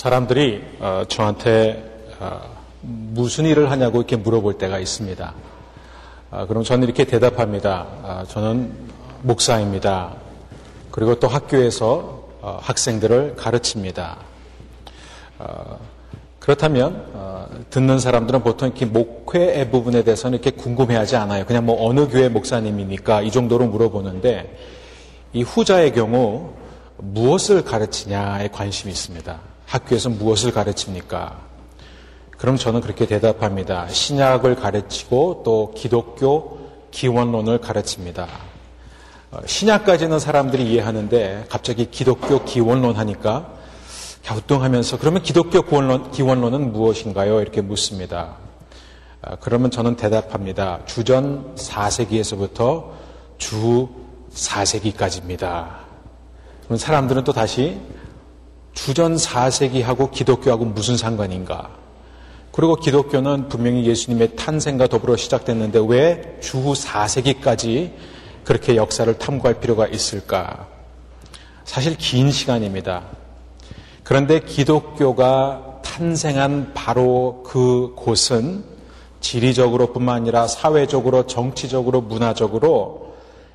사람들이 어, 저한테 어, 무슨 일을 하냐고 이렇게 물어볼 때가 있습니다. 아, 그럼 저는 이렇게 대답합니다. 아, 저는 목사입니다. 그리고 또 학교에서 어, 학생들을 가르칩니다. 그렇다면 듣는 사람들은 보통 이렇게 목회의 부분에 대해서는 이렇게 궁금해하지 않아요. 그냥 뭐 어느 교회 목사님입니까? 이 정도로 물어보는데 이 후자의 경우 무엇을 가르치냐에 관심이 있습니다. 학교에서 무엇을 가르칩니까? 그럼 저는 그렇게 대답합니다. 신약을 가르치고 또 기독교 기원론을 가르칩니다. 어, 신약까지는 사람들이 이해하는데 갑자기 기독교 기원론 하니까 갸우뚱하면서 그러면 기독교 기원론, 기원론은 무엇인가요? 이렇게 묻습니다. 어, 그러면 저는 대답합니다. 주전 4세기에서부터 주 4세기까지입니다. 그럼 사람들은 또 다시 주전 4세기하고 기독교하고 무슨 상관인가? 그리고 기독교는 분명히 예수님의 탄생과 더불어 시작됐는데 왜 주후 4세기까지 그렇게 역사를 탐구할 필요가 있을까? 사실 긴 시간입니다. 그런데 기독교가 탄생한 바로 그 곳은 지리적으로 뿐만 아니라 사회적으로, 정치적으로, 문화적으로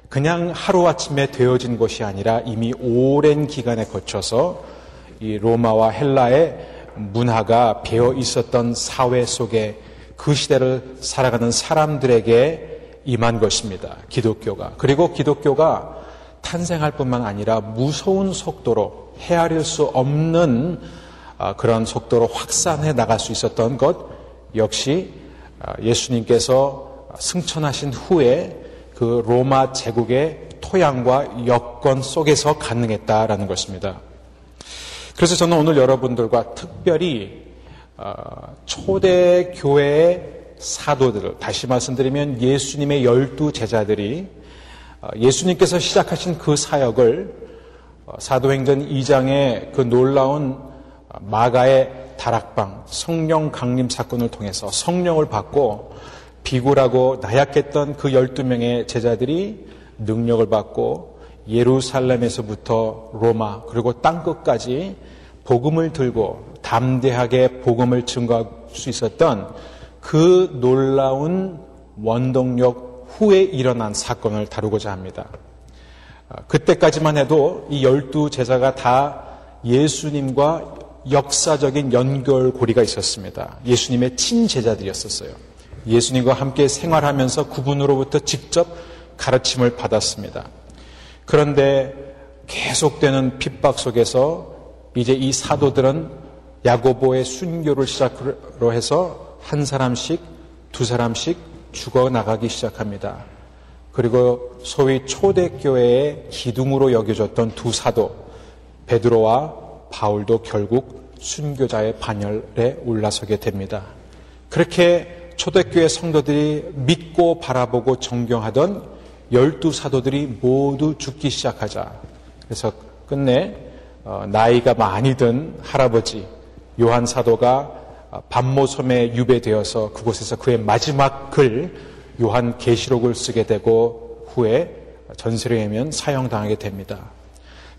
그냥 하루아침에 되어진 것이 아니라 이미 오랜 기간에 거쳐서 이 로마와 헬라의 문화가 배어 있었던 사회 속에 그 시대를 살아가는 사람들에게 임한 것입니다. 기독교가. 그리고 기독교가 탄생할 뿐만 아니라 무서운 속도로 헤아릴 수 없는 아, 그런 속도로 확산해 나갈 수 있었던 것 역시 아, 예수님께서 승천하신 후에 그 로마 제국의 토양과 여건 속에서 가능했다라는 것입니다. 그래서 저는 오늘 여러분들과 특별히 어, 초대 교회의 사도들을 다시 말씀드리면 예수님의 열두 제자들이 어, 예수님께서 시작하신 그 사역을 어, 사도행전 2장의 그 놀라운 마가의 다락방 성령 강림 사건을 통해서 성령을 받고 비굴하고 나약했던 그 12명의 제자들이 능력을 받고 예루살렘에서부터 로마 그리고 땅 끝까지 복음을 들고 담대하게 복음을 증거할 수 있었던 그 놀라운 원동력 후에 일어난 사건을 다루고자 합니다. 아, 그때까지만 해도 이 열두 제자가 다 예수님과 역사적인 연결고리가 있었습니다. 예수님의 친제자들이었었어요. 예수님과 함께 생활하면서 그분으로부터 직접 가르침을 받았습니다. 그런데 계속되는 핍박 속에서 이제 이 사도들은 야고보의 순교를 시작으로 해서 한 사람씩 두 사람씩 죽어 나가기 시작합니다. 그리고 소위 초대교회의 기둥으로 여겨졌던 두 사도 베드로와 바울도 결국 순교자의 반열에 올라서게 됩니다. 그렇게 초대교회 성도들이 믿고 바라보고 존경하던 열두 사도들이 모두 죽기 시작하자. 그래서 끝내 어, 나이가 많이 든 할아버지 요한 사도가 어, 반모섬에 유배되어서 그곳에서 그의 마지막 글 요한 계시록을 쓰게 되고 후에 전세를 해면 사형당하게 됩니다.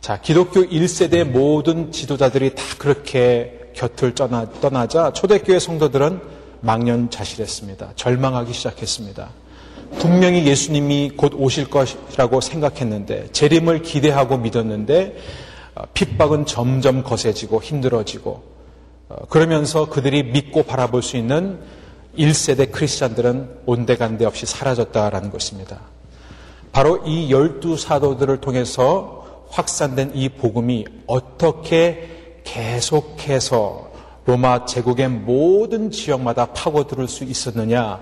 자, 기독교 1세대 모든 지도자들이 다 그렇게 곁을 떠나, 떠나자 초대교회 성도들은 망년자실했습니다. 절망하기 시작했습니다. 분명히 예수님이 곧 오실 것이라고 생각했는데 재림을 기대하고 믿었는데 어, 핍박은 점점 거세지고 힘들어지고 어, 그러면서 그들이 믿고 바라볼 수 있는 1세대 크리스찬들은 온데간데 없이 사라졌다라는 것입니다. 바로 이 열두 사도들을 통해서 확산된 이 복음이 어떻게 계속해서 로마 제국의 모든 지역마다 파고들을 수 있었느냐?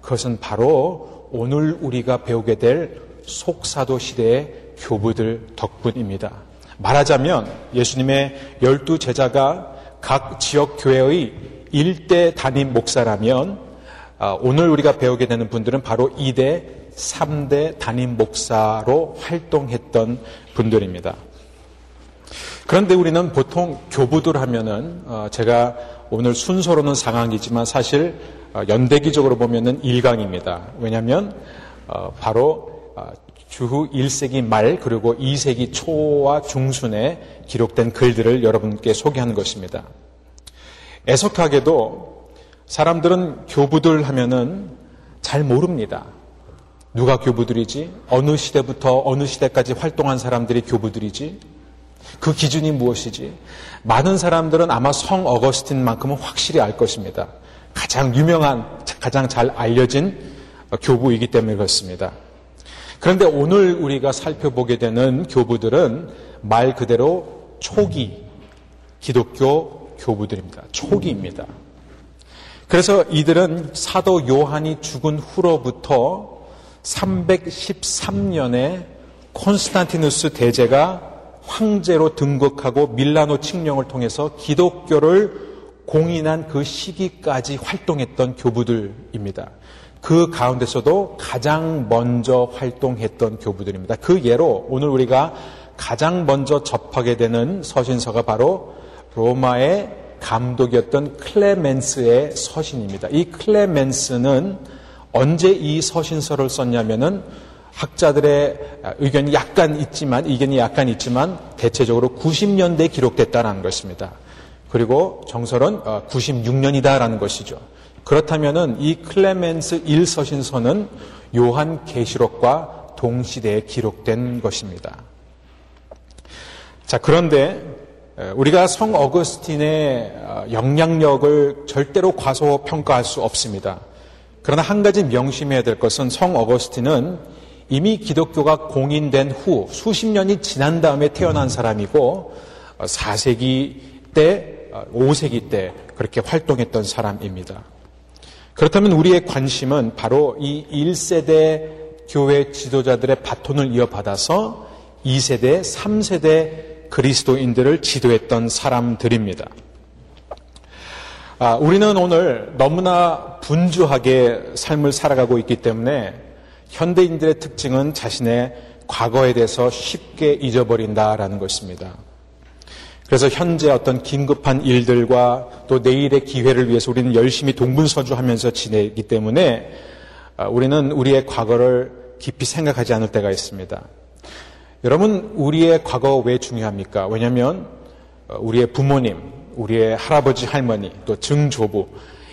그것은 바로 오늘 우리가 배우게 될 속사도 시대의 교부들 덕분입니다. 말하자면 예수님의 열두 제자가 각 지역 교회의 일대 담임 목사라면 아, 오늘 우리가 배우게 되는 분들은 바로 2대, 3대 담임 목사로 활동했던 분들입니다. 그런데 우리는 보통 교부들 하면은 어, 제가 오늘 순서로는 상황이지만 사실 어, 연대기적으로 보면은 1강입니다. 왜냐하면 어, 바로 어, 주후 1세기 말 그리고 2세기 초와 중순에 기록된 글들을 여러분께 소개하는 것입니다. 애석하게도 사람들은 교부들 하면은 잘 모릅니다. 누가 교부들이지? 어느 시대부터 어느 시대까지 활동한 사람들이 교부들이지? 그 기준이 무엇이지? 많은 사람들은 아마 성 어거스틴만큼은 확실히 알 것입니다. 가장 유명한, 가장 잘 알려진 교부이기 때문에 그렇습니다. 그런데 오늘 우리가 살펴보게 되는 교부들은 말 그대로 초기 기독교 교부들입니다. 초기입니다. 그래서 이들은 사도 요한이 죽은 후로부터 313년에 콘스탄티누스 대제가 황제로 등극하고 밀라노 칙령을 통해서 기독교를 공인한 그 시기까지 활동했던 교부들입니다. 그 가운데서도 가장 먼저 활동했던 교부들입니다. 그 예로 오늘 우리가 가장 먼저 접하게 되는 서신서가 바로 로마의 감독이었던 클레멘스의 서신입니다. 이 클레멘스는 언제 이 서신서를 썼냐면은 학자들의 의견이 약간 있지만, 의견이 약간 있지만, 대체적으로 90년대에 기록됐다는 것입니다. 그리고 정설은 96년이다라는 어, 것이죠. 그렇다면은 이 클레멘스 1서신서는 요한 계시록과 동시대에 기록된 것입니다. 자, 그런데 우리가 성 어거스틴의 어, 영향력을 절대로 과소평가할 수 없습니다. 그러나 한 가지 명심해야 될 것은 성 어거스틴은 이미 기독교가 공인된 후 수십 년이 지난 다음에 태어난 사람이고 4세기 때, 5세기 때 그렇게 활동했던 사람입니다. 그렇다면 우리의 관심은 바로 이 1세대 교회 지도자들의 바톤을 이어받아서 2세대, 3세대 그리스도인들을 지도했던 사람들입니다. 아, 우리는 오늘 너무나 분주하게 삶을 살아가고 있기 때문에 현대인들의 특징은 자신의 과거에 대해서 쉽게 잊어버린다라는 것입니다. 그래서 현재 어떤 긴급한 일들과 또 내일의 기회를 위해서 우리는 열심히 동분서주하면서 지내기 때문에 아, 우리는 우리의 과거를 깊이 생각하지 않을 때가 있습니다. 여러분, 우리의 과거 왜 중요합니까? 왜냐하면 어, 우리의 부모님, 우리의 할아버지, 할머니, 또 증조부,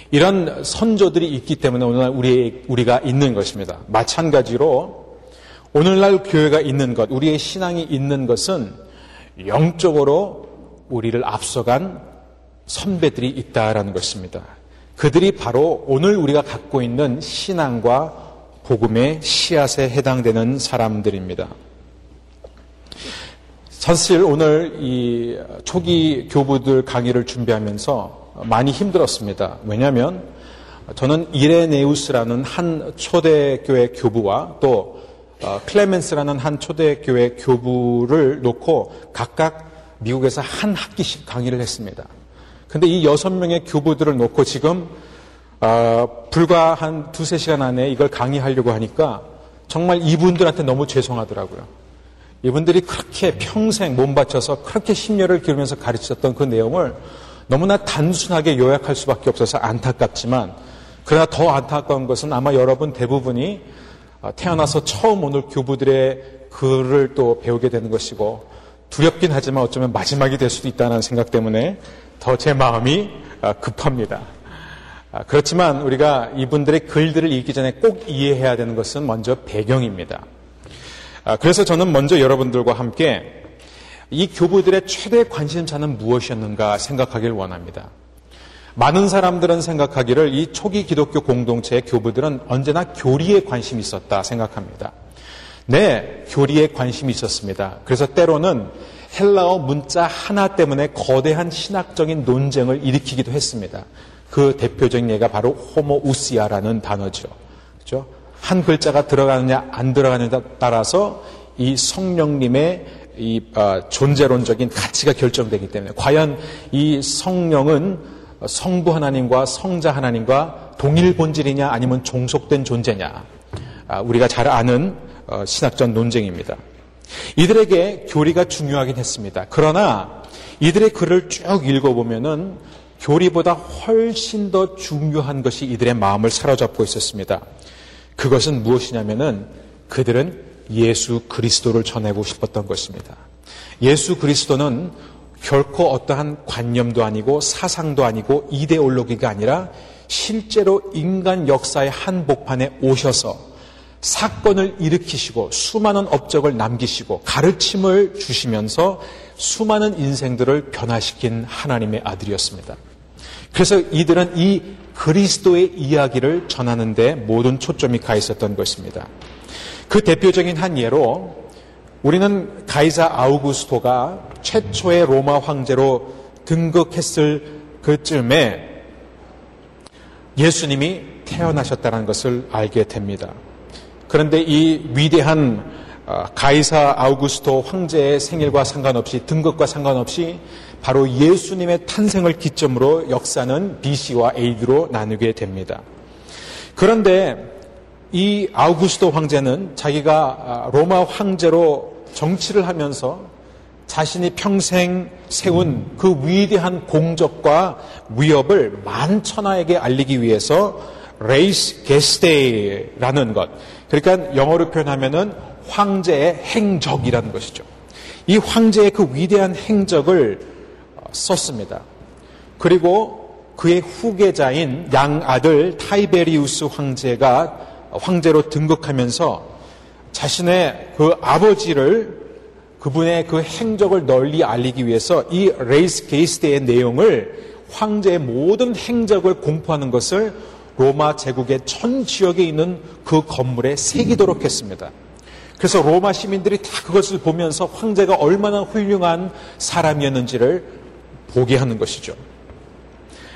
이런 선조들이 있기 때문에 오늘날 우리, 우리가 있는 것입니다. 마찬가지로 오늘날 교회가 있는 것, 우리의 신앙이 있는 것은 영적으로 우리를 앞서간 선배들이 있다라는 것입니다. 그들이 바로 오늘 우리가 갖고 있는 신앙과 복음의 씨앗에 해당되는 사람들입니다. 사실 오늘 이 초기 교부들 강의를 준비하면서 많이 힘들었습니다. 왜냐하면 저는 이레네우스라는 한 초대교회 교부와 또 어, 클레멘스라는 한 초대교회 교부를 놓고 각각 미국에서 한 학기씩 강의를 했습니다. 근데 이 여섯 명의 교부들을 놓고 지금 어, 불과 한 두세 시간 안에 이걸 강의하려고 하니까 정말 이분들한테 너무 죄송하더라고요. 이분들이 그렇게 평생 몸 바쳐서 그렇게 심려를 기르면서 가르쳤던 그 내용을 너무나 단순하게 요약할 수밖에 없어서 안타깝지만 그러나 더 안타까운 것은 아마 여러분 대부분이 어, 태어나서 처음 오늘 교부들의 글을 또 배우게 되는 것이고 두렵긴 하지만 어쩌면 마지막이 될 수도 있다는 생각 때문에 더 제 마음이 어, 급합니다. 아, 그렇지만 우리가 이분들의 글들을 읽기 전에 꼭 이해해야 되는 것은 먼저 배경입니다. 아, 그래서 저는 먼저 여러분들과 함께 이 교부들의 최대 관심사는 무엇이었는가 생각하길 원합니다. 많은 사람들은 생각하기를 이 초기 기독교 공동체의 교부들은 언제나 교리에 관심이 있었다 생각합니다. 네, 교리에 관심이 있었습니다. 그래서 때로는 헬라어 문자 하나 때문에 거대한 신학적인 논쟁을 일으키기도 했습니다. 그 대표적인 예가 바로 호모우시아라는 단어죠. 그렇죠? 한 글자가 들어가느냐 안 들어가느냐에 따라서 이 성령님의 이 어, 존재론적인 가치가 결정되기 때문에 과연 이 성령은 성부 하나님과 성자 하나님과 동일 본질이냐 아니면 종속된 존재냐 아, 우리가 잘 아는 어, 신학적 논쟁입니다. 이들에게 교리가 중요하긴 했습니다. 그러나 이들의 글을 쭉 읽어보면은 교리보다 훨씬 더 중요한 것이 이들의 마음을 사로잡고 있었습니다. 그것은 무엇이냐면은 그들은 예수 그리스도를 전하고 싶었던 것입니다. 예수 그리스도는 결코 어떠한 관념도 아니고 사상도 아니고 이데올로기가 아니라 실제로 인간 역사의 한복판에 오셔서 사건을 일으키시고 수많은 업적을 남기시고 가르침을 주시면서 수많은 인생들을 변화시킨 하나님의 아들이었습니다. 그래서 이들은 이 그리스도의 이야기를 전하는데 모든 초점이 가 있었던 것입니다. 그 대표적인 한 예로 우리는 가이사 아우구스토가 최초의 로마 황제로 등극했을 그쯤에 예수님이 태어나셨다는 것을 알게 됩니다. 그런데 이 위대한 어, 가이사 아우구스토 황제의 생일과 상관없이 등극과 상관없이 바로 예수님의 탄생을 기점으로 역사는 BC와 AD로 나누게 됩니다. 그런데 이 아우구스토 황제는 자기가 아, 로마 황제로 정치를 하면서 자신이 평생 세운 그 위대한 공적과 위협을 만천하에게 알리기 위해서 레이스 게스테이라는 것. 그러니까 영어로 표현하면은 황제의 행적이라는 것이죠. 이 황제의 그 위대한 행적을 어, 썼습니다. 그리고 그의 후계자인 양 아들 타이베리우스 황제가 황제로 등극하면서 자신의 그 아버지를 그분의 그 행적을 널리 알리기 위해서 이 Res Gestae의 내용을 황제의 모든 행적을 공포하는 것을 로마 제국의 전 지역에 있는 그 건물에 새기도록 했습니다. 그래서 로마 시민들이 다 그것을 보면서 황제가 얼마나 훌륭한 사람이었는지를 보게 하는 것이죠.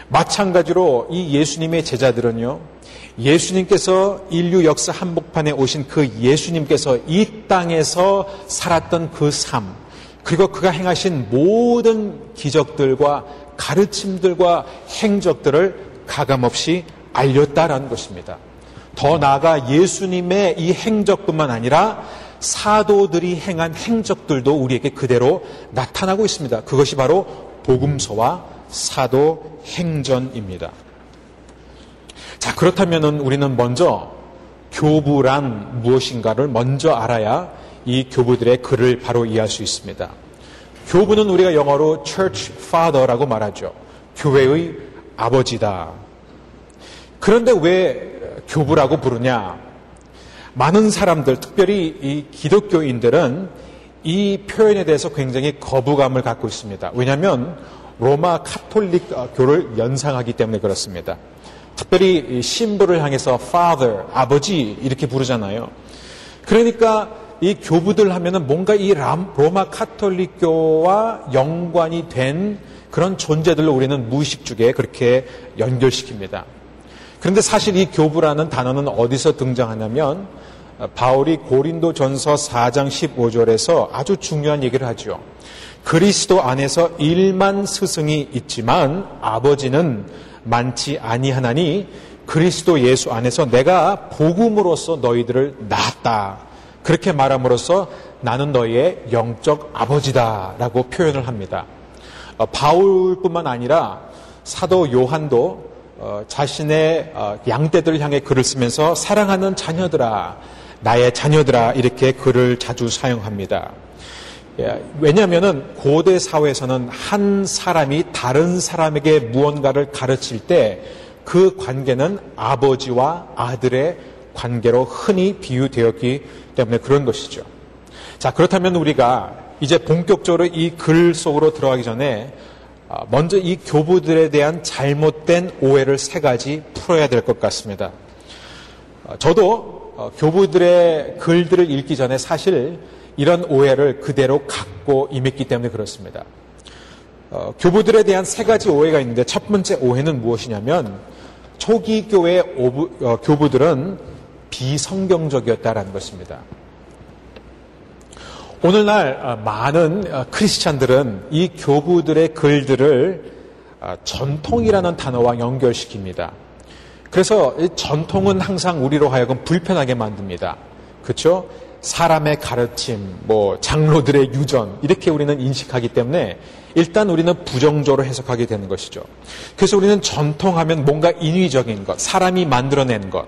마찬가지로 이 예수님의 제자들은요, 예수님께서 인류 역사 한복판에 오신 그 예수님께서 이 땅에서 살았던 그 삶, 그리고 그가 행하신 모든 기적들과 가르침들과 행적들을 가감없이 알렸다라는 것입니다. 더 나아가 예수님의 이 행적뿐만 아니라 사도들이 행한 행적들도 우리에게 그대로 나타나고 있습니다. 그것이 바로 복음서와 사도 행전입니다. 자, 그렇다면 우리는 먼저 교부란 무엇인가를 먼저 알아야 이 교부들의 글을 바로 이해할 수 있습니다. 교부는 우리가 영어로 church father라고 말하죠. 교회의 아버지다. 그런데 왜 교부라고 부르냐? 많은 사람들, 특별히 이 기독교인들은 이 표현에 대해서 굉장히 거부감을 갖고 있습니다. 왜냐하면 로마 카톨릭 교를 연상하기 때문에 그렇습니다. 특별히 신부를 향해서 father, 아버지 이렇게 부르잖아요. 그러니까 이 교부들 하면은 뭔가 이 로마 카톨릭교와 연관이 된 그런 존재들로 우리는 무의식 중에 그렇게 연결시킵니다. 그런데 사실 이 교부라는 단어는 어디서 등장하냐면 바울이 고린도 전서 4장 15절에서 아주 중요한 얘기를 하죠. 그리스도 안에서 일만 스승이 있지만 아버지는 많지 아니하나니 그리스도 예수 안에서 내가 복음으로써 너희들을 낳았다. 그렇게 말함으로써 나는 너희의 영적 아버지다라고 표현을 합니다. 어, 바울뿐만 아니라 사도 요한도 어, 자신의 어, 양떼들을 향해 글을 쓰면서 사랑하는 자녀들아, 나의 자녀들아 이렇게 글을 자주 사용합니다. 예, 왜냐하면 고대 사회에서는 한 사람이 다른 사람에게 무언가를 가르칠 때 그 관계는 아버지와 아들의 관계로 흔히 비유되었기 때문에 그런 것이죠. 자, 그렇다면 우리가 이제 본격적으로 이 글 속으로 들어가기 전에 아, 먼저 이 교부들에 대한 잘못된 오해를 세 가지 풀어야 될 것 같습니다. 아, 저도 어, 교부들의 글들을 읽기 전에 사실 이런 오해를 그대로 갖고 임했기 때문에 그렇습니다. 어, 교부들에 대한 세 가지 오해가 있는데 첫 번째 오해는 무엇이냐면 초기 교회 어, 교부들은 비성경적이었다라는 것입니다. 오늘날 어, 많은 어, 크리스찬들은 이 교부들의 글들을 어, 전통이라는 단어와 연결시킵니다. 그래서 전통은 항상 우리로 하여금 불편하게 만듭니다. 그렇죠? 사람의 가르침, 뭐 장로들의 유전 이렇게 우리는 인식하기 때문에 일단 우리는 부정적으로 해석하게 되는 것이죠. 그래서 우리는 전통하면 뭔가 인위적인 것, 사람이 만들어낸 것.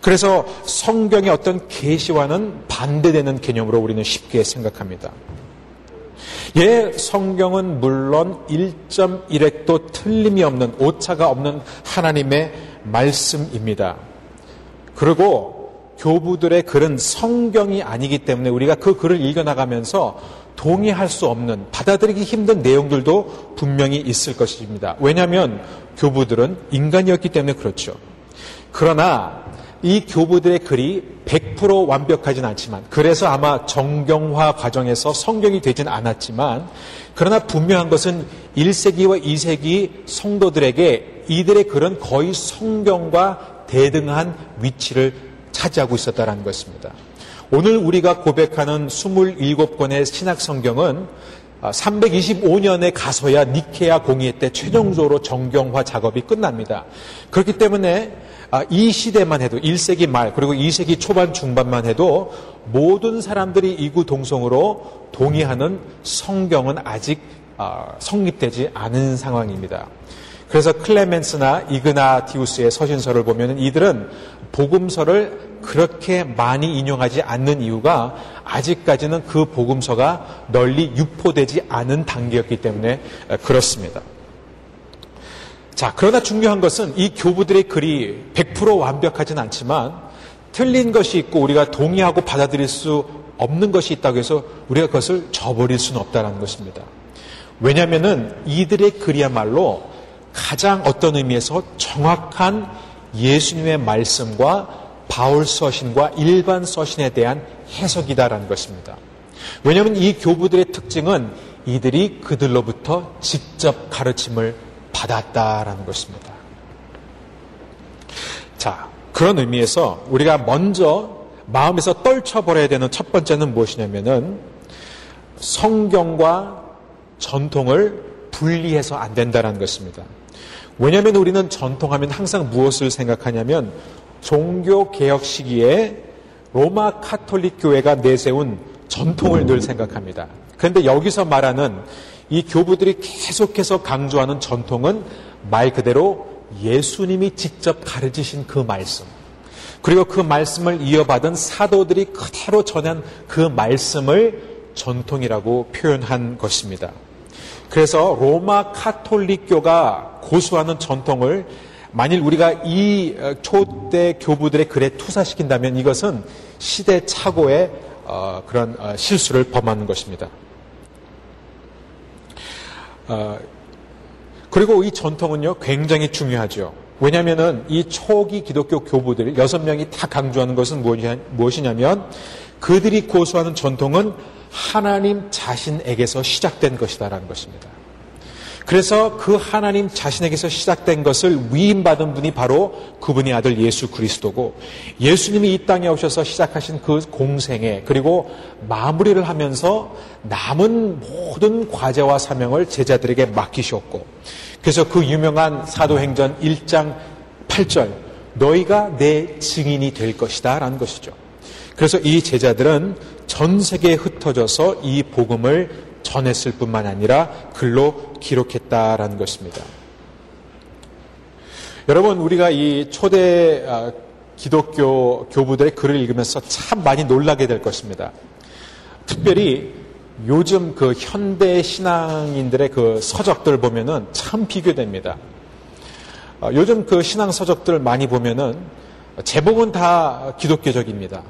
그래서 성경의 어떤 계시와는 반대되는 개념으로 우리는 쉽게 생각합니다. 예, 성경은 물론 1.1핵도 틀림이 없는 오차가 없는 하나님의 말씀입니다. 그리고 교부들의 글은 성경이 아니기 때문에 우리가 그 글을 읽어나가면서 동의할 수 없는 받아들이기 힘든 내용들도 분명히 있을 것입니다. 왜냐하면 교부들은 인간이었기 때문에 그렇죠. 그러나 이 교부들의 글이 100% 완벽하진 않지만 그래서 아마 정경화 과정에서 성경이 되진 않았지만 그러나 분명한 것은 1세기와 2세기 성도들에게 이들의 글은 거의 성경과 대등한 위치를 차지하고 있었다는 것입니다. 오늘 우리가 고백하는 27권의 신약 성경은 325년에 가서야 니케아 공의회 때 최종적으로 정경화 작업이 끝납니다. 그렇기 때문에 아, 이 시대만 해도 1세기 말 그리고 2세기 초반 중반만 해도 모든 사람들이 이구 동성으로 동의하는 성경은 아직 아, 성립되지 않은 상황입니다. 그래서 클레멘스나 이그나티우스의 서신서를 보면 이들은 복음서를 그렇게 많이 인용하지 않는 이유가 아직까지는 그 복음서가 널리 유포되지 않은 단계였기 때문에 그렇습니다. 자, 그러나 중요한 것은 이 교부들의 글이 100% 완벽하진 않지만 틀린 것이 있고 우리가 동의하고 받아들일 수 없는 것이 있다고 해서 우리가 그것을 저버릴 수는 없다는 것입니다. 왜냐하면 이들의 글이야말로 가장 어떤 의미에서 정확한 예수님의 말씀과 바울 서신과 일반 서신에 대한 해석이다라는 것입니다. 왜냐하면 이 교부들의 특징은 이들이 그들로부터 직접 가르침을 받았다라는 것입니다. 자, 그런 의미에서 우리가 먼저 마음에서 떨쳐버려야 되는 첫 번째는 무엇이냐면은 성경과 전통을 분리해서 안 된다는 것입니다. 왜냐하면 우리는 전통하면 항상 무엇을 생각하냐면 종교 개혁 시기에 로마 카톨릭 교회가 내세운 전통을 늘 생각합니다. 그런데 여기서 말하는 이 교부들이 계속해서 강조하는 전통은 말 그대로 예수님이 직접 가르치신 그 말씀. 그리고 그 말씀을 이어받은 사도들이 그대로 전한 그 말씀을 전통이라고 표현한 것입니다. 그래서 로마 카톨릭교가 고수하는 전통을 만일 우리가 이 어, 초대 교부들의 글에 투사시킨다면 이것은 시대 착오의 어, 그런 어, 실수를 범하는 것입니다. 어, 그리고 이 전통은요, 굉장히 중요하죠. 왜냐하면 이 초기 기독교 교부들 여섯 명이 다 강조하는 것은 무엇이냐면 그들이 고수하는 전통은 하나님 자신에게서 시작된 것이다라는 것입니다. 그래서 그 하나님 자신에게서 시작된 것을 위임받은 분이 바로 그분이 아들 예수 그리스도고 예수님이 이 땅에 오셔서 시작하신 그 공생에 그리고 마무리를 하면서 남은 모든 과제와 사명을 제자들에게 맡기셨고 그래서 그 유명한 사도행전 1장 8절 너희가 내 증인이 될 것이다 라는 것이죠. 그래서 이 제자들은 전 세계에 흩어져서 이 복음을 전했을 뿐만 아니라 글로 기록했다라는 것입니다. 여러분, 우리가 이 초대 아, 기독교 교부들의 글을 읽으면서 참 많이 놀라게 될 것입니다. 특별히 요즘 그 현대 신앙인들의 그 서적들 보면은 참 비교됩니다. 아, 요즘 그 신앙 서적들 많이 보면은 제목은 다 기독교적입니다.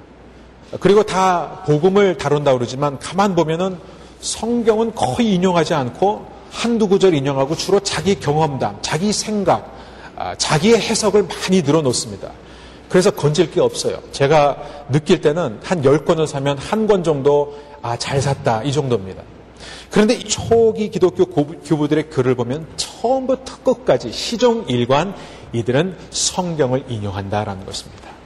그리고 다 복음을 다룬다 그러지만 가만 보면은 성경은 거의 인용하지 않고 한두 구절 인용하고 주로 자기 경험담, 자기 생각, 아, 자기의 해석을 많이 늘어놓습니다. 그래서 건질 게 없어요. 제가 느낄 때는 한 10권을 사면 한 권 정도 아, 잘 샀다 이 정도입니다. 그런데 초기 기독교 교부들의 글을 보면 처음부터 끝까지 시종 일관 이들은 성경을 인용한다라는 것입니다.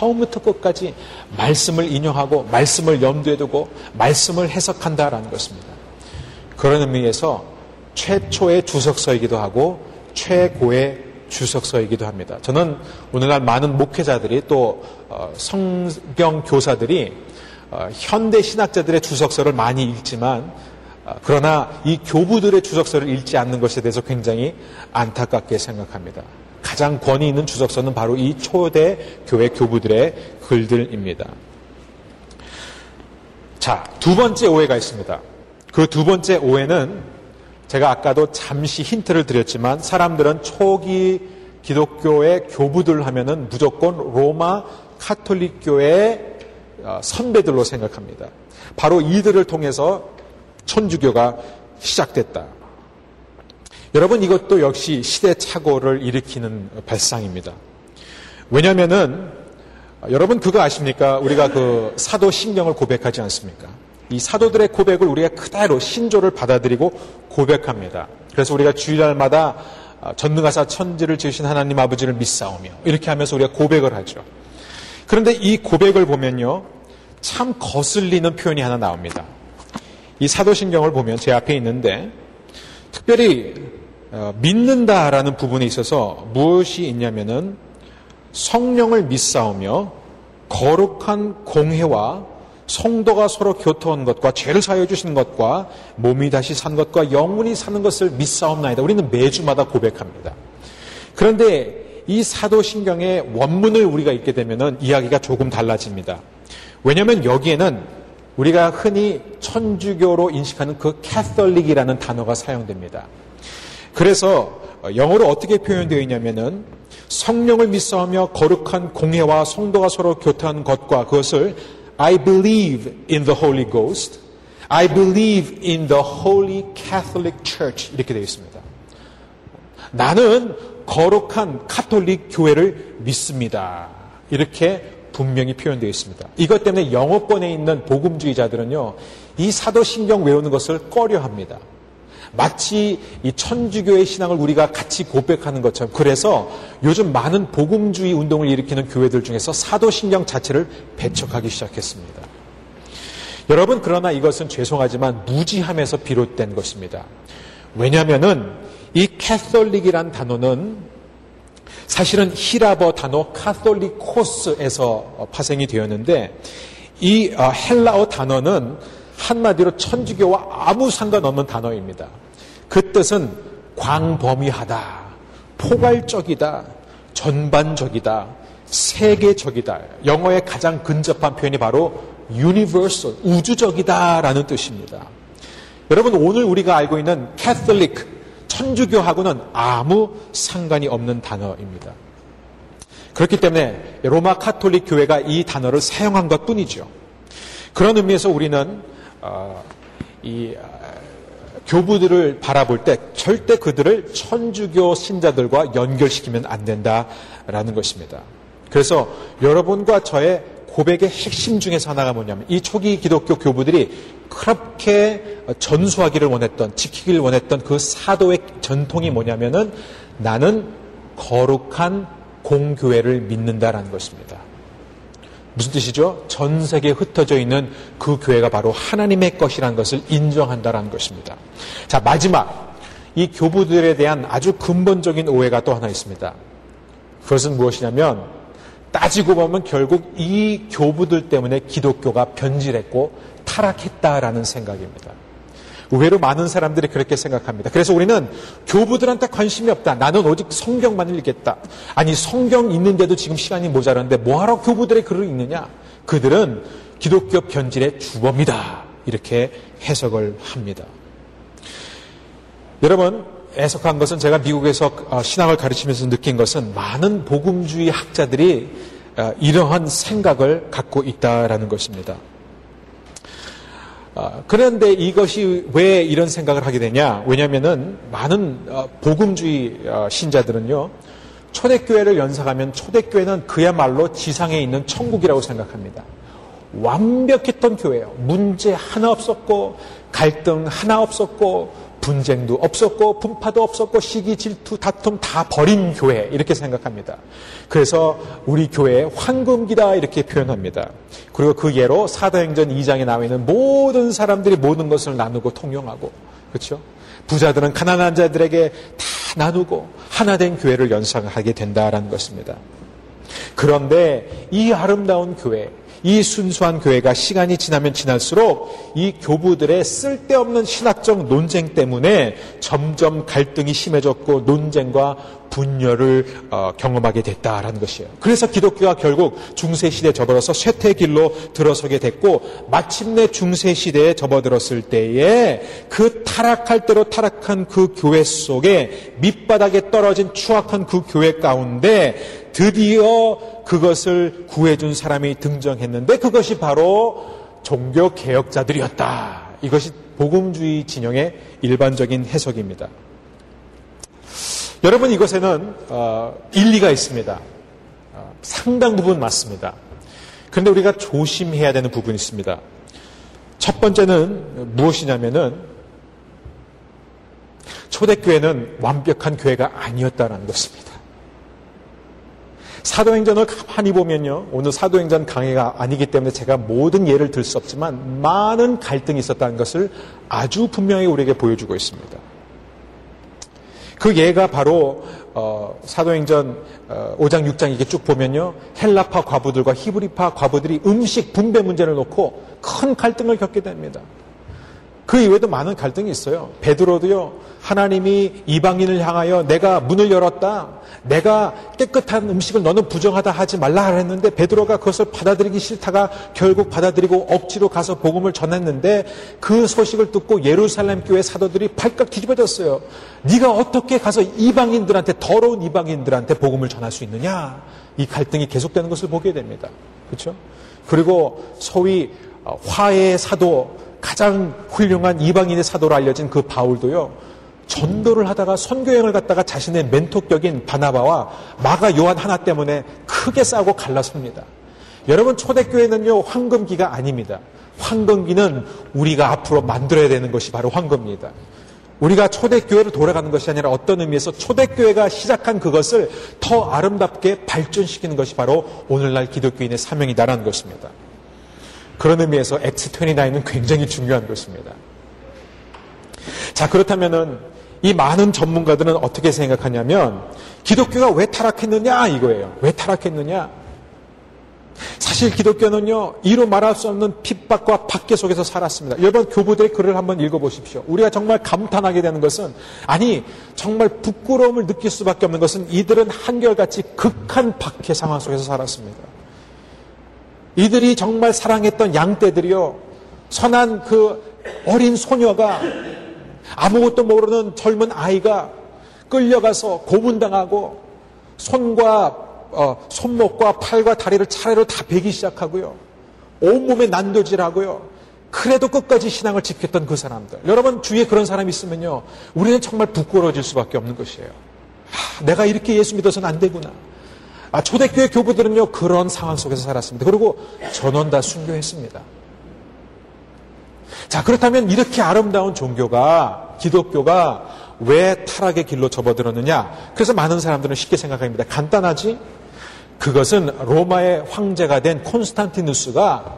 처음부터 끝까지 말씀을 인용하고 말씀을 염두에 두고 말씀을 해석한다라는 것입니다. 그런 의미에서 최초의 주석서이기도 하고 최고의 주석서이기도 합니다. 저는 오늘날 많은 목회자들이 또 어, 성경 교사들이 어, 현대 신학자들의 주석서를 많이 읽지만 어, 그러나 이 교부들의 주석서를 읽지 않는 것에 대해서 굉장히 안타깝게 생각합니다. 가장 권위 있는 주석서는 바로 이 초대 교회 교부들의 글들입니다. 자, 두 번째 오해가 있습니다. 그그두 번째 오해는 제가 아까도 잠시 힌트를 드렸지만 사람들은 초기 기독교의 교부들 하면은 무조건 로마 카톨릭 교의 어, 선배들로 생각합니다. 바로 이들을 통해서 천주교가 시작됐다. 여러분 이것도 역시 시대착오를 일으키는 발상입니다. 왜냐하면은 여러분 그거 아십니까? 우리가 그 사도 신경을 고백하지 않습니까? 이 사도들의 고백을 우리가 그대로 신조를 받아들이고 고백합니다. 그래서 우리가 주일날마다 전능하사 천지를 지으신 하나님 아버지를 믿사오며 이렇게 하면서 우리가 고백을 하죠. 그런데 이 고백을 보면요. 참 거슬리는 표현이 하나 나옵니다. 이 사도신경을 보면 제 앞에 있는데 특별히 어, 믿는다라는 부분에 있어서 무엇이 있냐면은 성령을 믿사오며 거룩한 공회와 성도가 서로 교토한 것과 죄를 사여 주시는 것과 몸이 다시 산 것과 영혼이 사는 것을 믿사옵나이다. 우리는 매주마다 고백합니다. 그런데 이 사도신경의 원문을 우리가 읽게 되면 이야기가 조금 달라집니다. 왜냐하면 여기에는 우리가 흔히 천주교로 인식하는 그 캐톨릭이라는 단어가 사용됩니다. 그래서 영어로 어떻게 표현되어 있냐면은 성령을 믿사하며 거룩한 공회와 성도가 서로 교통하는 것과 그것을 I believe in the Holy Ghost. I believe in the Holy Catholic Church. 이렇게 되어 있습니다. 나는 거룩한 카톨릭 교회를 믿습니다. 이렇게 분명히 표현되어 있습니다. 이것 때문에 영어권에 있는 복음주의자들은요, 이 사도신경 외우는 것을 꺼려 합니다. 마치 이 천주교의 신앙을 우리가 같이 고백하는 것처럼 그래서 요즘 많은 복음주의 운동을 일으키는 교회들 중에서 사도신경 자체를 배척하기 시작했습니다. 여러분 그러나 이것은 죄송하지만 무지함에서 비롯된 것입니다. 왜냐하면은 이 캐톨릭이란 단어는 사실은 헬라어 단어 카톨리코스에서 파생이 되었는데 이 어, 헬라어 단어는 한마디로 천주교와 아무 상관없는 단어입니다. 그 뜻은 광범위하다, 포괄적이다, 전반적이다, 세계적이다. 영어의 가장 근접한 표현이 바로 universal, 우주적이다라는 뜻입니다. 여러분 오늘 우리가 알고 있는 캐톨릭, 천주교하고는 아무 상관이 없는 단어입니다. 그렇기 때문에 로마 카톨릭 교회가 이 단어를 사용한 것 뿐이죠. 그런 의미에서 우리는 어, 이 어, 교부들을 바라볼 때 절대 그들을 천주교 신자들과 연결시키면 안 된다라는 것입니다. 그래서 여러분과 저의 고백의 핵심 중에서 하나가 뭐냐면 이 초기 기독교 교부들이 그렇게 전수하기를 원했던 지키기를 원했던 그 사도의 전통이 뭐냐면은 나는 거룩한 공교회를 믿는다라는 것입니다. 무슨 뜻이죠? 전 세계에 흩어져 있는 그 교회가 바로 하나님의 것이라는 것을 인정한다라는 것입니다. 자, 마지막. 이 교부들에 대한 아주 근본적인 오해가 또 하나 있습니다. 그것은 무엇이냐면 따지고 보면 결국 이 교부들 때문에 기독교가 변질했고 타락했다라는 생각입니다. 의외로 많은 사람들이 그렇게 생각합니다. 그래서 우리는 교부들한테 관심이 없다. 나는 오직 성경만 읽겠다. 아니 성경 읽는데도 지금 시간이 모자란데 뭐하러 교부들의 글을 읽느냐? 그들은 기독교 변질의 주범이다. 이렇게 해석을 합니다. 여러분 해석한 것은 제가 미국에서 어, 신앙을 가르치면서 느낀 것은 많은 복음주의 학자들이 어, 이러한 생각을 갖고 있다라는 것입니다. 아, 그런데 이것이 왜 이런 생각을 하게 되냐? 왜냐하면은 많은 어, 복음주의 어, 신자들은요, 초대교회를 연상하면 초대교회는 그야말로 지상에 있는 천국이라고 생각합니다. 완벽했던 교회예요. 문제 하나 없었고, 갈등 하나 없었고, 분쟁도 없었고 분파도 없었고 시기 질투 다툼 다 버린 교회 이렇게 생각합니다. 그래서 우리 교회의 황금기다 이렇게 표현합니다. 그리고 그 예로 사도행전 2장에 나와 있는 모든 사람들이 모든 것을 나누고 통용하고 그렇죠? 부자들은 가난한 자들에게 다 나누고 하나 된 교회를 연상하게 된다라는 것입니다. 그런데 이 아름다운 교회, 이 순수한 교회가 시간이 지나면 지날수록 이 교부들의 쓸데없는 신학적 논쟁 때문에 점점 갈등이 심해졌고 논쟁과 분열을 어, 경험하게 됐다라는 것이에요. 그래서 기독교가 결국 중세 시대에 접어들어서 쇠퇴 길로 들어서게 됐고 마침내 중세 시대에 접어들었을 때에 그 타락할 대로 타락한 그 교회 속에 밑바닥에 떨어진 추악한 그 교회 가운데 드디어 그것을 구해준 사람이 등장했는데 그것이 바로 종교 개혁자들이었다. 이것이 복음주의 진영의 일반적인 해석입니다. 여러분 이것에는 어, 일리가 있습니다. 어, 상당 부분 맞습니다. 그런데 우리가 조심해야 되는 부분이 있습니다. 첫 번째는 무엇이냐면은 초대교회는 완벽한 교회가 아니었다는 것입니다. 사도행전을 가만히 보면요. 오늘 사도행전 강의가 아니기 때문에 제가 모든 예를 들 수 없지만 많은 갈등이 있었다는 것을 아주 분명히 우리에게 보여주고 있습니다. 그 예가 바로 어, 사도행전 어, 5장 6장 이게 쭉 보면요. 헬라파 과부들과 히브리파 과부들이 음식 분배 문제를 놓고 큰 갈등을 겪게 됩니다. 그 이외에도 많은 갈등이 있어요. 베드로도요. 하나님이 이방인을 향하여 내가 문을 열었다. 내가 깨끗한 음식을 너는 부정하다 하지 말라 했는데 베드로가 그것을 받아들이기 싫다가 결국 받아들이고 억지로 가서 복음을 전했는데 그 소식을 듣고 예루살렘 교회 사도들이 발칵 뒤집어졌어요. 네가 어떻게 가서 이방인들한테 더러운 이방인들한테 복음을 전할 수 있느냐? 이 갈등이 계속되는 것을 보게 됩니다. 그렇죠? 그리고 소위 화해의 사도 가장 훌륭한 이방인의 사도로 알려진 그 바울도요. 전도를 하다가 선교행을 갔다가 자신의 멘토격인 바나바와 마가 요한 하나 때문에 크게 싸우고 갈라섭니다. 여러분 초대교회는요 황금기가 아닙니다. 황금기는 우리가 앞으로 만들어야 되는 것이 바로 황금입니다. 우리가 초대교회로 돌아가는 것이 아니라 어떤 의미에서 초대교회가 시작한 그것을 더 아름답게 발전시키는 것이 바로 오늘날 기독교인의 사명이다라는 것입니다. 그런 의미에서 X29은 굉장히 중요한 것입니다. 자, 그렇다면은 이 많은 전문가들은 어떻게 생각하냐면 기독교가 왜 타락했느냐 이거예요. 왜 타락했느냐? 사실 기독교는요, 이로 말할 수 없는 핍박과 박계 속에서 살았습니다. 여러분, 교부들의 글을 한번 읽어보십시오. 우리가 정말 감탄하게 되는 것은, 아니, 정말 부끄러움을 느낄 수밖에 없는 것은 이들은 한결같이 극한 박해 상황 속에서 살았습니다. 이들이 정말 사랑했던 양떼들이요. 선한 그 어린 소녀가 아무것도 모르는 젊은 아이가 끌려가서 고문당하고 손과 어, 손목과 팔과 다리를 차례로 다 베기 시작하고요. 온몸에 난도질하고요. 그래도 끝까지 신앙을 지켰던 그 사람들. 여러분 주위에 그런 사람이 있으면요. 우리는 정말 부끄러워질 수밖에 없는 것이에요. 아, 내가 이렇게 예수 믿어서는 안 되구나. 아, 초대교회 교부들은요, 그런 상황 속에서 살았습니다. 그리고 전원 다 순교했습니다. 자, 그렇다면 이렇게 아름다운 종교가, 기독교가 왜 타락의 길로 접어들었느냐? 그래서 많은 사람들은 쉽게 생각합니다. 간단하지? 그것은 로마의 황제가 된 콘스탄티누스가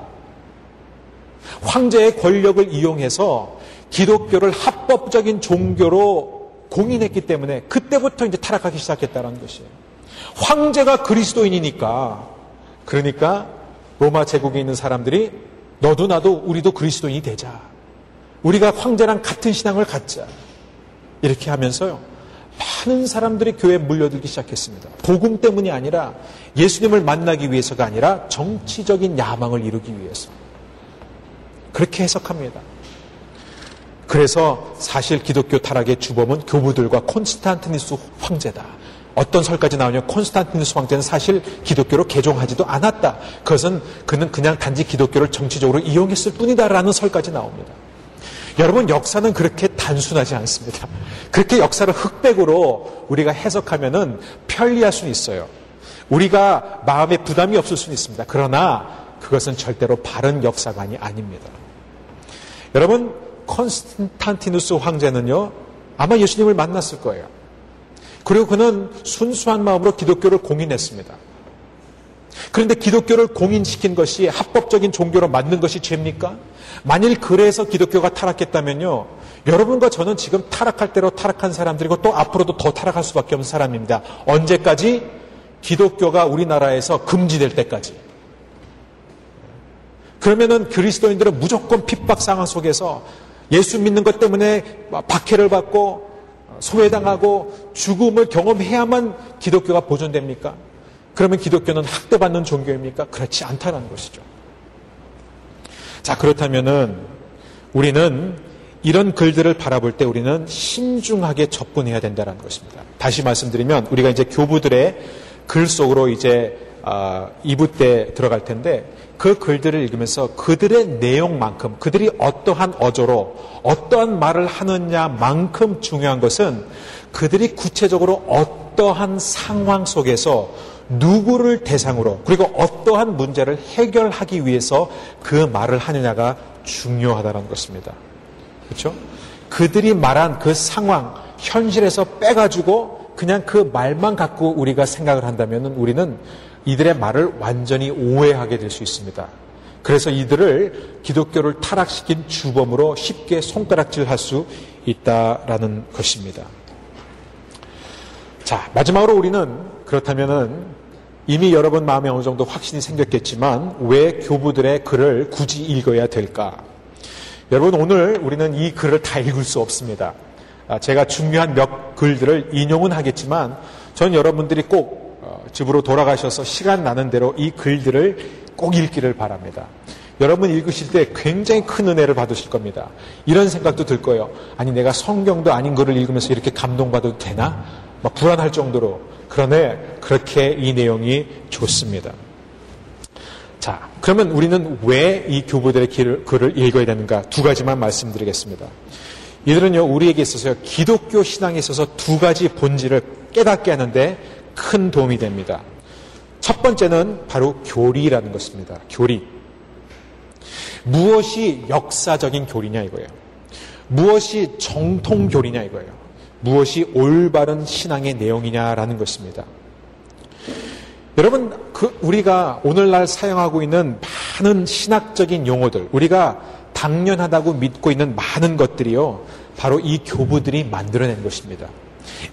황제의 권력을 이용해서 기독교를 합법적인 종교로 공인했기 때문에 그때부터 이제 타락하기 시작했다는 것이에요. 황제가 그리스도인이니까 그러니까 로마 제국에 있는 사람들이 너도 나도 우리도 그리스도인이 되자. 우리가 황제랑 같은 신앙을 갖자. 이렇게 하면서요. 많은 사람들이 교회에 물려들기 시작했습니다. 복음 때문이 아니라 예수님을 만나기 위해서가 아니라 정치적인 야망을 이루기 위해서. 그렇게 해석합니다. 그래서 사실 기독교 타락의 주범은 교부들과 콘스탄티니스 황제다. 어떤 설까지 나오냐 콘스탄티누스 황제는 사실 기독교로 개종하지도 않았다. 그것은 그는 그냥 단지 기독교를 정치적으로 이용했을 뿐이다라는 설까지 나옵니다. 여러분 역사는 그렇게 단순하지 않습니다. 그렇게 역사를 흑백으로 우리가 해석하면은 편리할 수는 있어요. 우리가 마음에 부담이 없을 수는 있습니다. 그러나 그것은 절대로 바른 역사관이 아닙니다. 여러분 콘스탄티누스 황제는요 아마 예수님을 만났을 거예요. 그리고 그는 순수한 마음으로 기독교를 공인했습니다. 그런데 기독교를 공인시킨 것이 합법적인 종교로 만든 것이 죄입니까? 만일 그래서 기독교가 타락했다면요. 여러분과 저는 지금 타락할 대로 타락한 사람들이고 또 앞으로도 더 타락할 수밖에 없는 사람입니다. 언제까지? 기독교가 우리나라에서 금지될 때까지. 그러면은 그리스도인들은 무조건 핍박 상황 속에서 예수 믿는 것 때문에 박해를 받고 소외당하고 죽음을 경험해야만 기독교가 보존됩니까? 그러면 기독교는 학대받는 종교입니까? 그렇지 않다는 것이죠. 자, 그렇다면은 우리는 이런 글들을 바라볼 때 우리는 신중하게 접근해야 된다는 것입니다. 다시 말씀드리면 우리가 이제 교부들의 글 속으로 이제 2부 아, 때 들어갈 텐데 그 글들을 읽으면서 그들의 내용만큼 그들이 어떠한 어조로 어떠한 말을 하느냐만큼 중요한 것은 그들이 구체적으로 어떠한 상황 속에서 누구를 대상으로 그리고 어떠한 문제를 해결하기 위해서 그 말을 하느냐가 중요하다는 것입니다. 그렇죠? 그들이 말한 그 상황, 현실에서 빼가지고 그냥 그 말만 갖고 우리가 생각을 한다면 우리는 이들의 말을 완전히 오해하게 될 수 있습니다. 그래서 이들을 기독교를 타락시킨 주범으로 쉽게 손가락질 할 수 있다라는 것입니다. 자, 마지막으로 우리는 그렇다면은 이미 여러분 마음에 어느 정도 확신이 생겼겠지만 왜 교부들의 글을 굳이 읽어야 될까? 여러분 오늘 우리는 이 글을 다 읽을 수 없습니다. 아, 제가 중요한 몇 글들을 인용은 하겠지만 전 여러분들이 꼭 어, 집으로 돌아가셔서 시간 나는 대로 이 글들을 꼭 읽기를 바랍니다. 여러분 읽으실 때 굉장히 큰 은혜를 받으실 겁니다. 이런 생각도 들 거예요. 아니 내가 성경도 아닌 글을 읽으면서 이렇게 감동받아도 되나? 막 불안할 정도로 그러네 그렇게 이 내용이 좋습니다. 자, 그러면 우리는 왜 이 교부들의 글을 읽어야 되는가? 두 가지만 말씀드리겠습니다. 이들은요, 우리에게 있어서 기독교 신앙에 있어서 두 가지 본질을 깨닫게 하는데 큰 도움이 됩니다. 첫 번째는 바로 교리라는 것입니다. 교리. 무엇이 역사적인 교리냐 이거예요. 무엇이 정통 교리냐 이거예요. 무엇이 올바른 신앙의 내용이냐라는 것입니다. 여러분, 그 우리가 오늘날 사용하고 있는 많은 신학적인 용어들, 우리가 당연하다고 믿고 있는 많은 것들이요, 바로 이 교부들이 만들어낸 것입니다.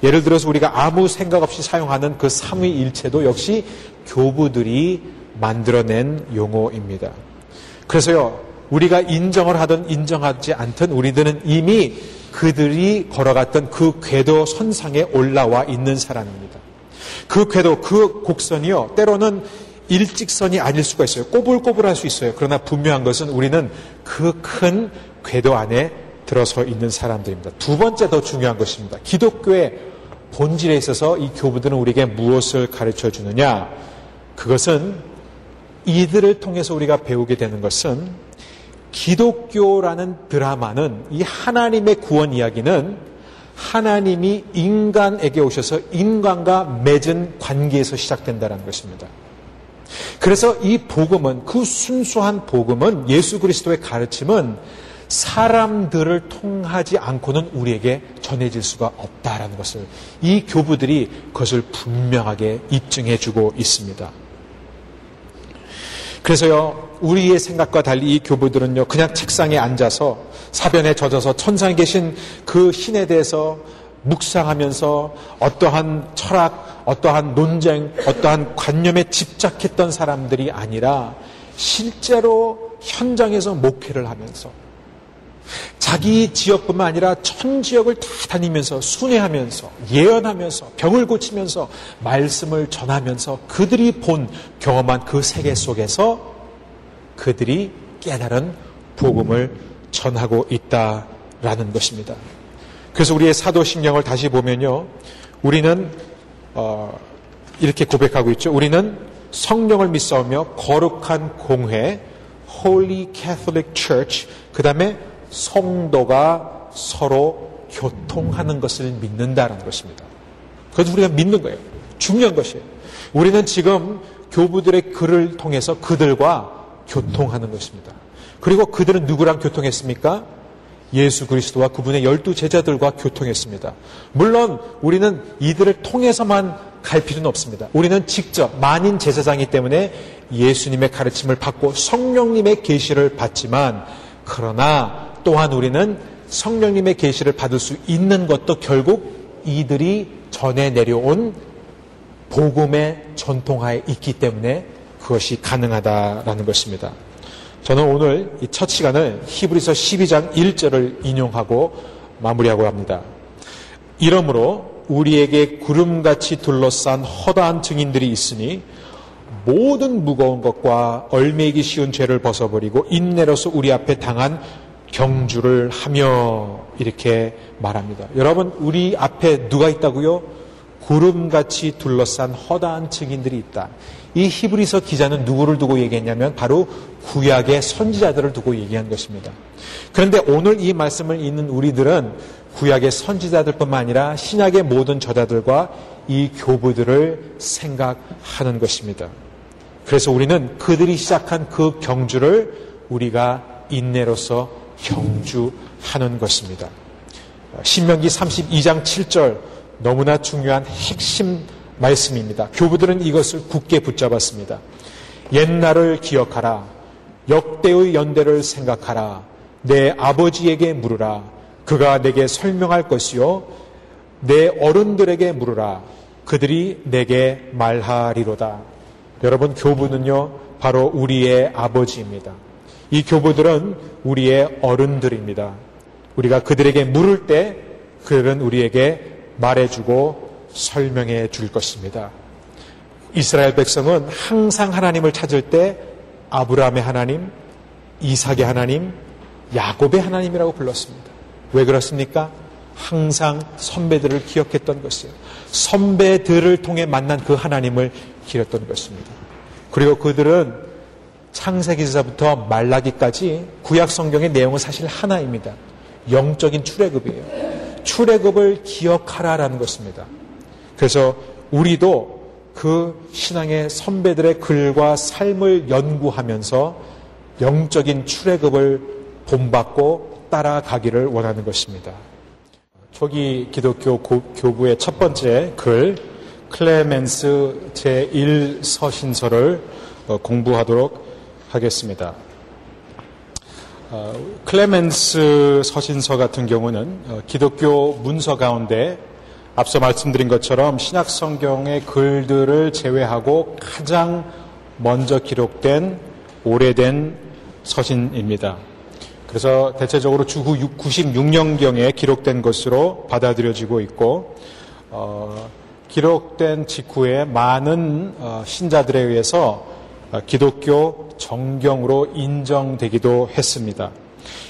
예를 들어서 우리가 아무 생각 없이 사용하는 그 삼위일체도 역시 교부들이 만들어낸 용어입니다. 그래서요, 우리가 인정을 하든 인정하지 않든 우리들은 이미 그들이 걸어갔던 그 궤도 선상에 올라와 있는 사람입니다. 그 궤도, 그 곡선이요. 때로는 일직선이 아닐 수가 있어요. 꼬불꼬불할 수 있어요. 그러나 분명한 것은 우리는 그 큰 궤도 안에 들어서 있는 사람들입니다. 두 번째 더 중요한 것입니다. 기독교의 본질에 있어서 이 교부들은 우리에게 무엇을 가르쳐 주느냐? 그것은 이들을 통해서 우리가 배우게 되는 것은 기독교라는 드라마는 이 하나님의 구원 이야기는 하나님이 인간에게 오셔서 인간과 맺은 관계에서 시작된다는 것입니다. 그래서 이 복음은 그 순수한 복음은 예수 그리스도의 가르침은 사람들을 통하지 않고는 우리에게 전해질 수가 없다라는 것을 이 교부들이 그것을 분명하게 입증해 주고 있습니다. 그래서요, 우리의 생각과 달리 이 교부들은요, 그냥 책상에 앉아서 사변에 젖어서 천상에 계신 그 신에 대해서 묵상하면서 어떠한 철학, 어떠한 논쟁, 어떠한 관념에 집착했던 사람들이 아니라 실제로 현장에서 목회를 하면서 자기 지역뿐만 아니라 천 지역을 다 다니면서 순회하면서 예언하면서 병을 고치면서 말씀을 전하면서 그들이 본 경험한 그 세계 속에서 그들이 깨달은 복음을 전하고 있다라는 것입니다. 그래서 우리의 사도신경을 다시 보면요. 우리는 어, 이렇게 고백하고 있죠. 우리는 성령을 믿사오며 거룩한 공회 Holy Catholic Church 그 다음에 성도가 서로 교통하는 것을 믿는다는 것입니다. 그래서 우리가 믿는 거예요. 중요한 것이에요. 우리는 지금 교부들의 글을 통해서 그들과 교통하는 것입니다. 그리고 그들은 누구랑 교통했습니까? 예수 그리스도와 그분의 열두 제자들과 교통했습니다. 물론 우리는 이들을 통해서만 갈 필요는 없습니다. 우리는 직접 만인 제사장이기 때문에 예수님의 가르침을 받고 성령님의 계시를 받지만 그러나 또한 우리는 성령님의 계시를 받을 수 있는 것도 결국 이들이 전해 내려온 복음의 전통하에 있기 때문에 그것이 가능하다라는 것입니다. 저는 오늘 이 첫 시간을 히브리서 12장 1절을 인용하고 마무리하고 합니다. 이러므로 우리에게 구름같이 둘러싼 허다한 증인들이 있으니 모든 무거운 것과 얼매이기 쉬운 죄를 벗어버리고 인내로서 우리 앞에 당한 경주를 하며 이렇게 말합니다. 여러분, 우리 앞에 누가 있다고요? 구름같이 둘러싼 허다한 증인들이 있다. 이 히브리서 기자는 누구를 두고 얘기했냐면 바로 구약의 선지자들을 두고 얘기한 것입니다. 그런데 오늘 이 말씀을 읽는 우리들은 구약의 선지자들뿐만 아니라 신약의 모든 저자들과 이 교부들을 생각하는 것입니다. 그래서 우리는 그들이 시작한 그 경주를 우리가 인내로서 경주하는 것입니다. 신명기 32장 7절 너무나 중요한 핵심 말씀입니다. 교부들은 이것을 굳게 붙잡았습니다. 옛날을 기억하라. 역대의 연대를 생각하라. 내 아버지에게 물으라. 그가 내게 설명할 것이요. 내 어른들에게 물으라. 그들이 내게 말하리로다. 여러분, 교부는요, 바로 우리의 아버지입니다. 이 교부들은 우리의 어른들입니다. 우리가 그들에게 물을 때 그들은 우리에게 말해주고 설명해 줄 것입니다. 이스라엘 백성은 항상 하나님을 찾을 때 아브라함의 하나님, 이삭의 하나님, 야곱의 하나님이라고 불렀습니다. 왜 그렇습니까? 항상 선배들을 기억했던 것이에요. 선배들을 통해 만난 그 하나님을 기렸던 것입니다. 그리고 그들은 창세기서부터 말라기까지 구약 성경의 내용은 사실 하나입니다. 영적인 출애굽이에요. 출애굽을 기억하라라는 것입니다. 그래서 우리도 그 신앙의 선배들의 글과 삶을 연구하면서 영적인 출애굽을 본받고 따라가기를 원하는 것입니다. 초기 기독교 교부의 첫 번째 글 클레멘스 제1서신서를 어, 공부하도록 하겠습니다. 어, 클레멘스 서신서 같은 경우는 어, 기독교 문서 가운데 앞서 말씀드린 것처럼 신약 성경의 글들을 제외하고 가장 먼저 기록된 오래된 서신입니다. 그래서 대체적으로 주후 96년경에 기록된 것으로 받아들여지고 있고 어, 기록된 직후에 많은 어, 신자들에 의해서 어, 기독교 정경으로 인정되기도 했습니다.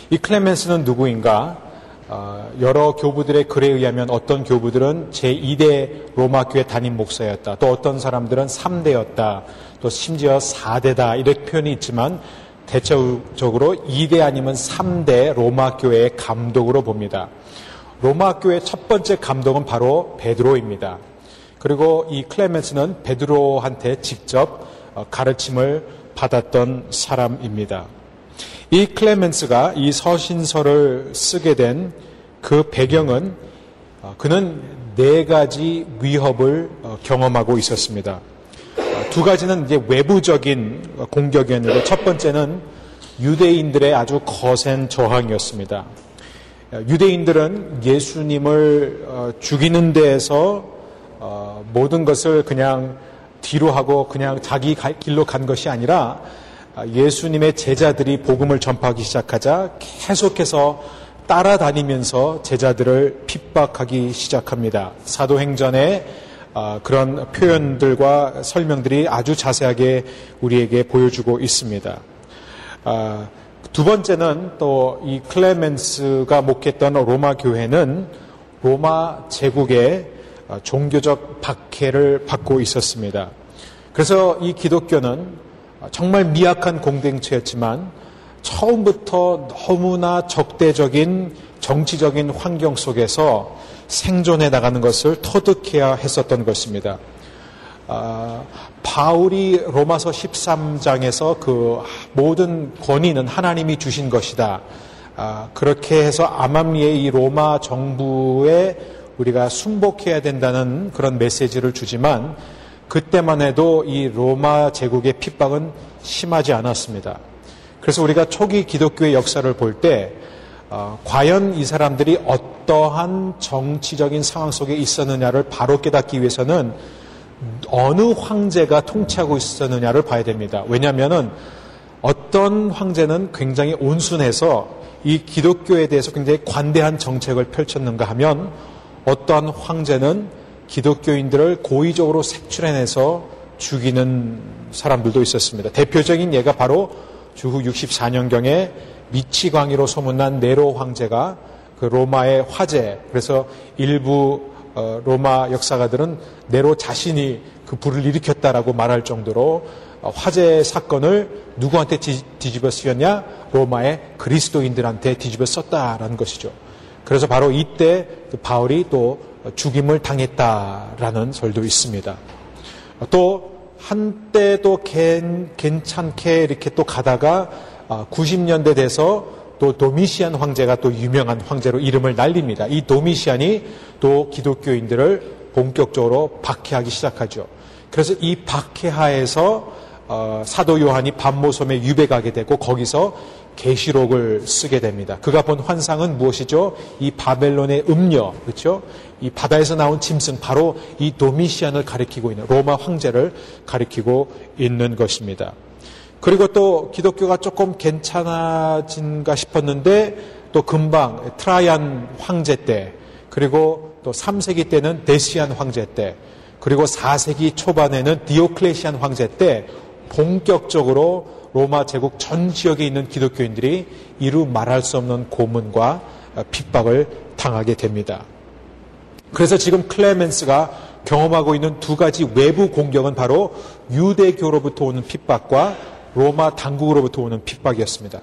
이 클레멘스는 누구인가? 어, 여러 교부들의 글에 의하면 어떤 교부들은 제2대 로마 교회 담임 목사였다. 또 어떤 사람들은 3대였다. 또 심지어 4대다. 이렇게 표현이 있지만 대체적으로 2대 아니면 3대 로마 교회의 감독으로 봅니다. 로마 교회의 첫 번째 감독은 바로 베드로입니다. 그리고 이 클레멘스는 베드로한테 직접 어, 가르침을 받았던 사람입니다. 이 클레멘스가 이 서신서를 쓰게 된 그 배경은 어, 그는 네 가지 위협을 어, 경험하고 있었습니다. 두 가지는 이제 외부적인 공격이었는데 첫 번째는 유대인들의 아주 거센 저항이었습니다. 유대인들은 예수님을 죽이는 데에서 모든 것을 그냥 뒤로 하고 그냥 자기 길로 간 것이 아니라 예수님의 제자들이 복음을 전파하기 시작하자 계속해서 따라다니면서 제자들을 핍박하기 시작합니다. 사도행전의 아, 그런 표현들과 설명들이 아주 자세하게 우리에게 보여주고 있습니다. 아, 두 번째는 또 이 클레멘스가 목했던 로마 교회는 로마 제국의 아, 종교적 박해를 받고 있었습니다. 그래서 이 기독교는 정말 미약한 공동체였지만 처음부터 너무나 적대적인 정치적인 환경 속에서 생존해 나가는 것을 터득해야 했었던 것입니다. 아, 바울이 로마서 13장에서 그 모든 권위는 하나님이 주신 것이다. 아, 그렇게 해서 아맘리의 이 로마 정부에 우리가 순복해야 된다는 그런 메시지를 주지만 그때만 해도 이 로마 제국의 핍박은 심하지 않았습니다. 그래서 우리가 초기 기독교의 역사를 볼때 어, 과연 이 사람들이 어떠한 정치적인 상황 속에 있었느냐를 바로 깨닫기 위해서는 어느 황제가 통치하고 있었느냐를 봐야 됩니다. 왜냐하면 어떤 황제는 굉장히 온순해서 이 기독교에 대해서 굉장히 관대한 정책을 펼쳤는가 하면 어떠한 황제는 기독교인들을 고의적으로 색출해내서 죽이는 사람들도 있었습니다. 대표적인 예가 바로 주후 64년경에 미치광이로 소문난 네로 황제가 그 로마의 화재, 그래서 일부 어, 로마 역사가들은 네로 자신이 그 불을 일으켰다라고 말할 정도로 어, 화재 사건을 누구한테 뒤집어 쓰였냐? 로마의 그리스도인들한테 뒤집어 썼다라는 것이죠. 그래서 바로 이때 그 바울이 또 죽임을 당했다라는 설도 있습니다. 또 한때도 괜찮게 이렇게 또 가다가 90년대 아, 돼서 또 도미시안 황제가 또 유명한 황제로 이름을 날립니다. 이 도미시안이 또 기독교인들을 본격적으로 박해하기 시작하죠. 그래서 이 박해하에서 어, 사도 요한이 밤모섬에 유배가게 되고 거기서 계시록을 쓰게 됩니다. 그가 본 환상은 무엇이죠? 이 바벨론의 음녀, 그렇죠? 이 바다에서 나온 짐승, 바로 이 도미시안을 가리키고 있는 로마 황제를 가리키고 있는 것입니다. 그리고 또 기독교가 조금 괜찮아진가 싶었는데 또 금방 트라이안 황제 때 그리고 또 3세기 때는 데시안 황제 때 그리고 4세기 초반에는 디오클레시안 황제 때 본격적으로 로마 제국 전 지역에 있는 기독교인들이 이루 말할 수 없는 고문과 핍박을 당하게 됩니다. 그래서 지금 클레멘스가 경험하고 있는 두 가지 외부 공격은 바로 유대교로부터 오는 핍박과 로마 당국으로부터 오는 핍박이었습니다.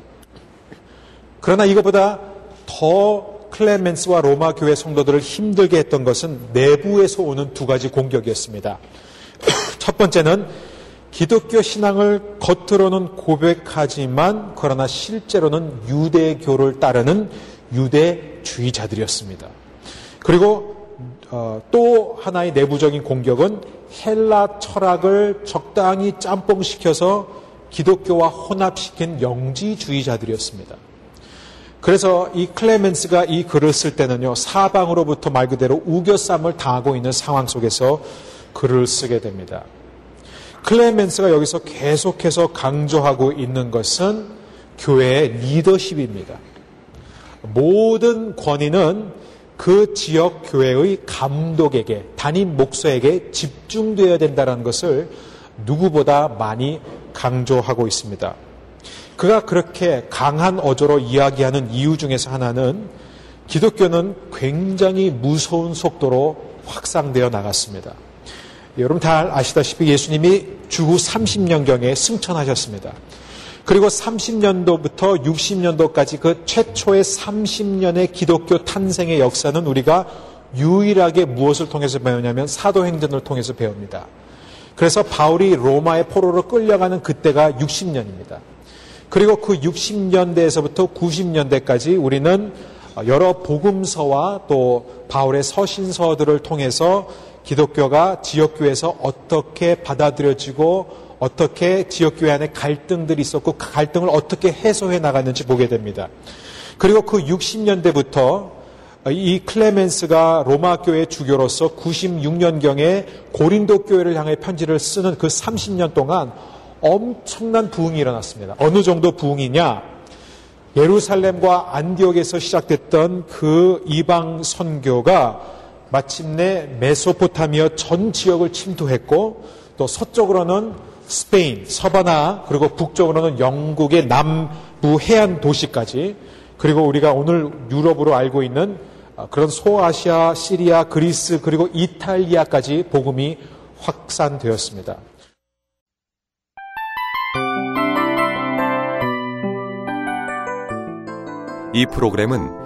그러나 이것보다 더 클레멘스와 로마 교회 성도들을 힘들게 했던 것은 내부에서 오는 두 가지 공격이었습니다. 첫 번째는 기독교 신앙을 겉으로는 고백하지만 그러나 실제로는 유대교를 따르는 유대주의자들이었습니다. 그리고 어, 또 하나의 내부적인 공격은 헬라 철학을 적당히 짬뽕시켜서 기독교와 혼합시킨 영지주의자들이었습니다. 그래서 이 클레멘스가 이 글을 쓸 때는요, 사방으로부터 말 그대로 우겨쌈을 당하고 있는 상황 속에서 글을 쓰게 됩니다. 클레멘스가 여기서 계속해서 강조하고 있는 것은 교회의 리더십입니다. 모든 권위는 그 지역 교회의 감독에게, 담임 목사에게 집중되어야 된다는 것을 누구보다 많이 강조하고 있습니다. 그가 그렇게 강한 어조로 이야기하는 이유 중에서 하나는 기독교는 굉장히 무서운 속도로 확산되어 나갔습니다. 여러분 다 아시다시피 예수님이 주후 30년경에 승천하셨습니다. 그리고 30년도부터 60년도까지 그 최초의 30년의 기독교 탄생의 역사는 우리가 유일하게 무엇을 통해서 배우냐면 사도행전을 통해서 배웁니다. 그래서 바울이 로마의 포로로 끌려가는 그때가 60년입니다. 그리고 그 60년대에서부터 90년대까지 우리는 여러 복음서와 또 바울의 서신서들을 통해서 기독교가 지역교회에서 어떻게 받아들여지고 어떻게 지역교회 안에 갈등들이 있었고 그 갈등을 어떻게 해소해 나갔는지 보게 됩니다. 그리고 그 60년대부터 이 클레멘스가 로마 교회 주교로서 96년경에 고린도 교회를 향해 편지를 쓰는 그 30년 동안 엄청난 부흥이 일어났습니다. 어느 정도 부흥이냐? 예루살렘과 안디옥에서 시작됐던 그 이방 선교가 마침내 메소포타미아 전 지역을 침투했고 또 서쪽으로는 스페인, 서바나 그리고 북쪽으로는 영국의 남부 해안 도시까지 그리고 우리가 오늘 유럽으로 알고 있는 아, 그런 소아시아, 시리아, 그리스 그리고 이탈리아까지 복음이 확산되었습니다. 이 프로그램은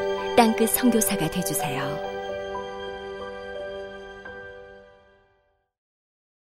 땅끝 성교사가 되주세요